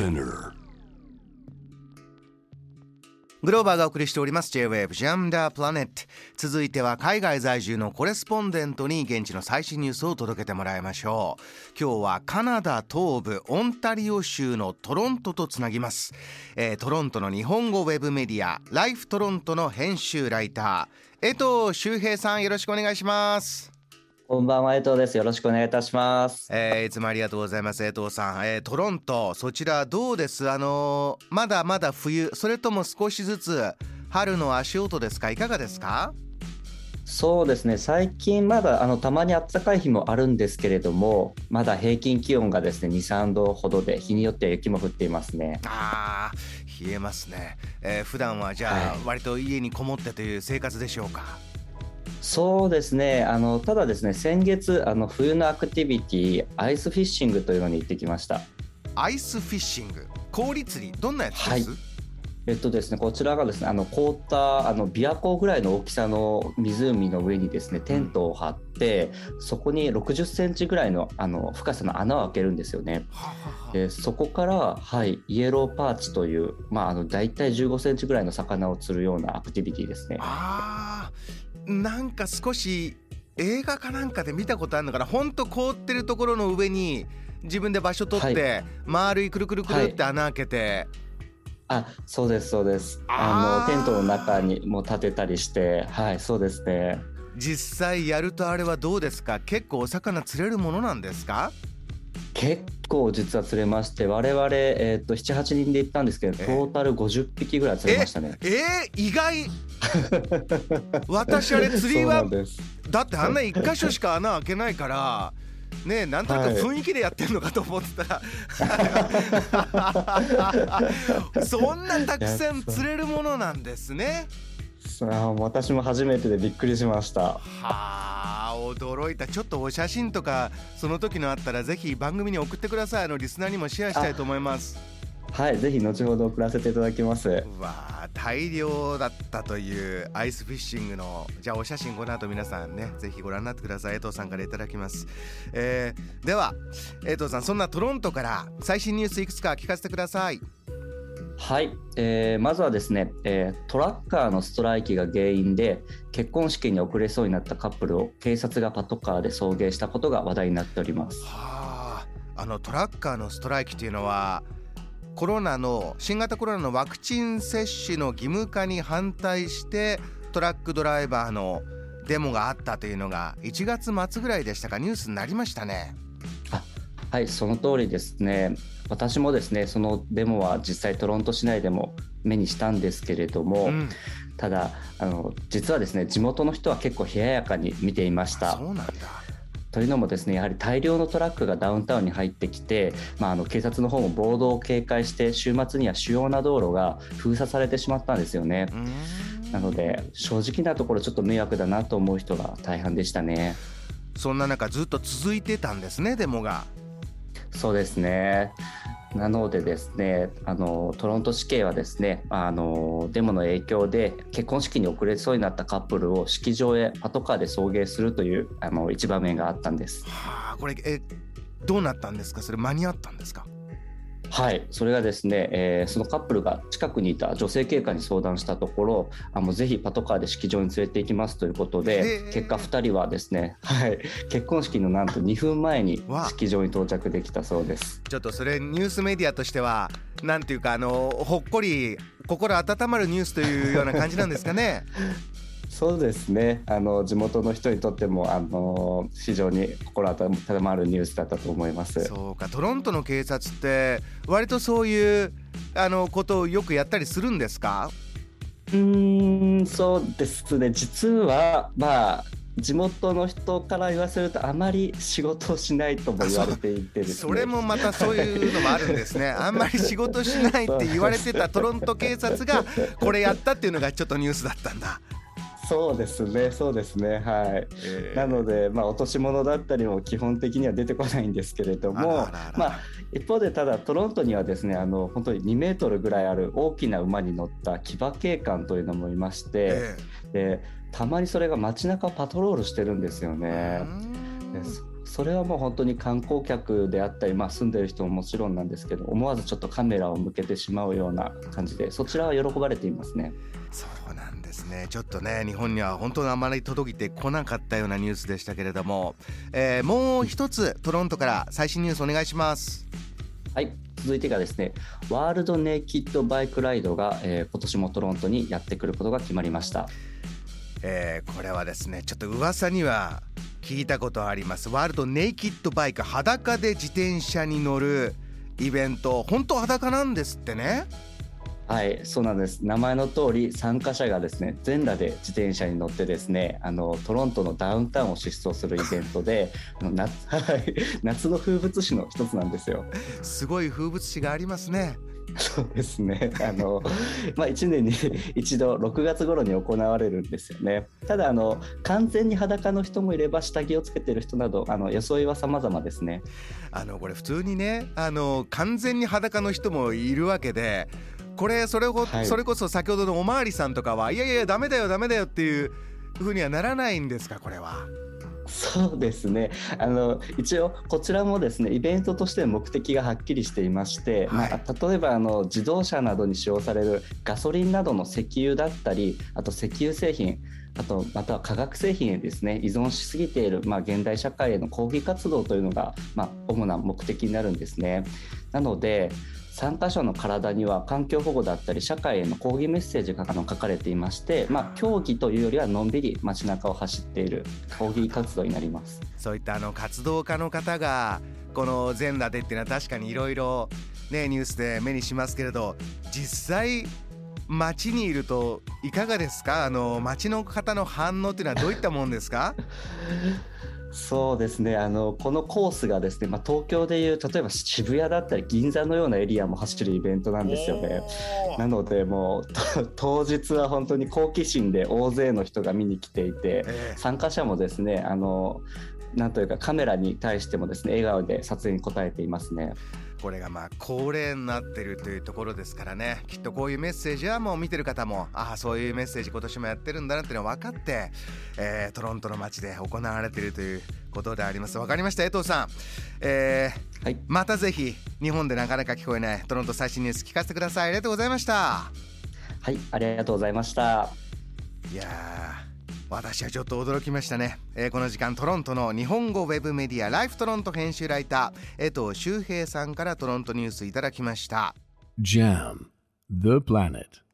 Spinner. グローバーがお送りしております。J-Wave Jam the Planet 続いては海外在住のコレスポンデントに現地の最新ニュースを届けてもらいましょう。今日はカナダ東部オンタリオ州のトロントとつなぎます、えー、トロントの日本語ウェブメディアライフトロントの編集ライター江藤修平さん。よろしくお願いします。こんばんは、江藤です。よろしくお願いいたします。えー、いつもありがとうございます、江藤さん。えー、トロント、そちらどうです？あのー、まだまだ冬、それとも少しずつ春の足音ですか？いかがですか？そうですね。最近まだあのたまに暖かい日もあるんですけれどもまだ平均気温がですね23度ほどで日によっては雪も降っていますね。あ冷えますね、えー、普段はじゃあ、割と家にこもってという生活でしょうか？そうですね。あのただですね先月あの冬のアクティビティアイスフィッシングというのに行ってきました。アイスフィッシング。氷釣りどんなやつです、はい。えっとですね、こちらがですねあの凍ったあの琵琶湖ぐらいの大きさの湖の上にですねテントを張って、うん、そこに60センチぐらいのあの深さの穴を開けるんですよね。でそこから、はい、イエローパーチという、まあ、あの大体15センチぐらいの魚を釣るようなアクティビティですね。あなんか少し映画かなんかで見たことあるのかな。ほんと凍ってるところの上に自分で場所取って、はい、丸いくるくるくるって穴開けて、はい、あそうですそうです。あのテントの中にも立てたりして。はいそうですね。実際やるとあれはどうですか？結構お魚釣れるものなんですか？結構実は釣れまして我々、えー、と78人で行ったんですけどトータル50匹ぐらい釣れましたね。ええー、意外。私あれ釣りは だってあんな一箇所しか穴開けないからねなんとなく雰囲気でやってるのかと思ってたら、そんなたくさん釣れるものなんですね。私も初めてでびっくりしました。はあ驚いた。ちょっとお写真とかその時のあったらぜひ番組に送ってください。あのリスナーにもシェアしたいと思います。はいぜひ後ほど送らせていただきます。わあ大量だったというアイスフィッシングのじゃあお写真この後皆さんねぜひご覧になってください。江藤さんからいただきます、えー、では江藤さんそんなトロントから最新ニュースいくつか聞かせてくださいはい、えー、まずはですね、えー、トラッカーのストライキが原因で結婚式に遅れそうになったカップルを警察がパトカーで送迎したことが話題になっております。はあ、あのトラッカーのストライキというのはコロナの新型コロナのワクチン接種の義務化に反対してトラックドライバーのデモがあったというのが1月末ぐらいでしたかニュースになりましたね。あはいその通りですね私もですねそのデモは実際トロント市内でも目にしたんですけれども、うん、ただあの実はですね地元の人は結構冷ややかに見ていました。そうなんだというのもですねやはり大量のトラックがダウンタウンに入ってきて、まあ、あの警察の方も暴動を警戒して週末には主要な道路が封鎖されてしまったんですよね。なので正直なところちょっと迷惑だなと思う人が大半でしたね。そんな中ずっと続いてたんですねデモが。そうですね。なのでですねあのトロント市警はですねあのデモの影響で結婚式に遅れそうになったカップルを式場へパトカーで送迎するというあの一場面があったんです。はあ、これえどうなったんですか？それ間に合ったんですか？はい。それがですね、えー、そのカップルが近くにいた女性警官に相談したところあもうぜひパトカーで式場に連れて行きますということで結果2人はですね、はい、結婚式のなんと2分前に式場に到着できたそうです。ちょっとそれニュースメディアとしてはなんていうかあのほっこり心温まるニュースというような感じなんですかね。そうですね。あの地元の人にとってもあの非常に心温まるニュースだったと思います。そうか。トロントの警察って割とそういうあのことをよくやったりするんですか？うんそうですね。実はまあ地元の人から言わせるとあまり仕事をしないとも言われていて、ね、それもまたそういうのもあるんですね。あんまり仕事しないって言われてたトロント警察がこれやったっていうのがちょっとニュースだったんだそうですね、そうですね、はい。えー、なので、まあ、落とし物だったりも基本的には出てこないんですけれども、まあ、一方でただトロントにはですね、あの本当に2メートルぐらいある大きな馬に乗った騎馬警官というのもいまして、えー、でたまにそれが街中をパトロールしてるんですよね。それはもう本当に観光客であったり、まあ、住んでる人ももちろんなんですけど思わずちょっとカメラを向けてしまうような感じでそちらは喜ばれていますね。そうなんですねちょっとね日本には本当にあまり届いてこなかったようなニュースでしたけれども、えー、もう一つトロントから最新ニュースお願いします。はい続いてがですねワールドネイキッドバイクライドが、えー、今年もトロントにやってくることが決まりました。えー、これはですねちょっと噂には聞いたことあります。ワールドネイキッドバイク裸で自転車に乗るイベント。本当裸なんですってね。はいそうなんです。名前の通り参加者がですね全裸で自転車に乗ってですねあのトロントのダウンタウンを疾走するイベントで夏夏の風物詩の一つなんですよ。すごい風物詩がありますねそうですね。あの、まあ、1年に 一度6月頃に行われるんですよね。ただ、あの、完全に裸の人もいれば、下着をつけてる人など、あの、装いは様々ですね。あの、これ普通にね、あの、完全に裸の人もいるわけで。これ、それを、はい、それこそ先ほどのおまわりさんとかは、いやいや、だめだよ、だめだよっていうふうにはならないんですか、これは。そうですねあの一応こちらもですねイベントとして目的がはっきりしていまして、はい、まあ、例えばあの自動車などに使用されるガソリンなどの石油だったりあと石油製品あとまたは化学製品へですね依存しすぎている、まあ、現代社会への抗議活動というのが、まあ、主な目的になるんですね。なので参加者の体には環境保護だったり社会への抗議メッセージが書かれていまして、まあ、競技というよりはのんびり街中を走っている抗議活動になります。そういったあの活動家の方がこの全裸でっていうのは確かにいろいろねニュースで目にしますけれど実際街にいるといかがですか？あの街の方の反応っていうのはどういったもんですか？そうですねあのこのコースがですね、まあ、東京でいう例えば渋谷だったり銀座のようなエリアも走るイベントなんですよね。なのでもう当日は本当に好奇心で大勢の人が見に来ていて、参加者もですねあのなんというかカメラに対してもですね笑顔で撮影に応えていますね。これがまあ恒例になってるというところですからね。きっとこういうメッセージはもう見てる方もああそういうメッセージ今年もやってるんだなっていうのは分かって、えー、トロントの街で行われているということであります。分かりました？江藤さん、えーはい、またぜひ日本でなかなか聞こえないトロント最新ニュース聞かせてください。ありがとうございました。はいありがとうございました。いや私はちょっと驚きましたね、えー、この時間トロントの日本語ウェブメディアライフトロント編集ライター江藤周平さんからトロントニュースいただきました。JAM The Planet.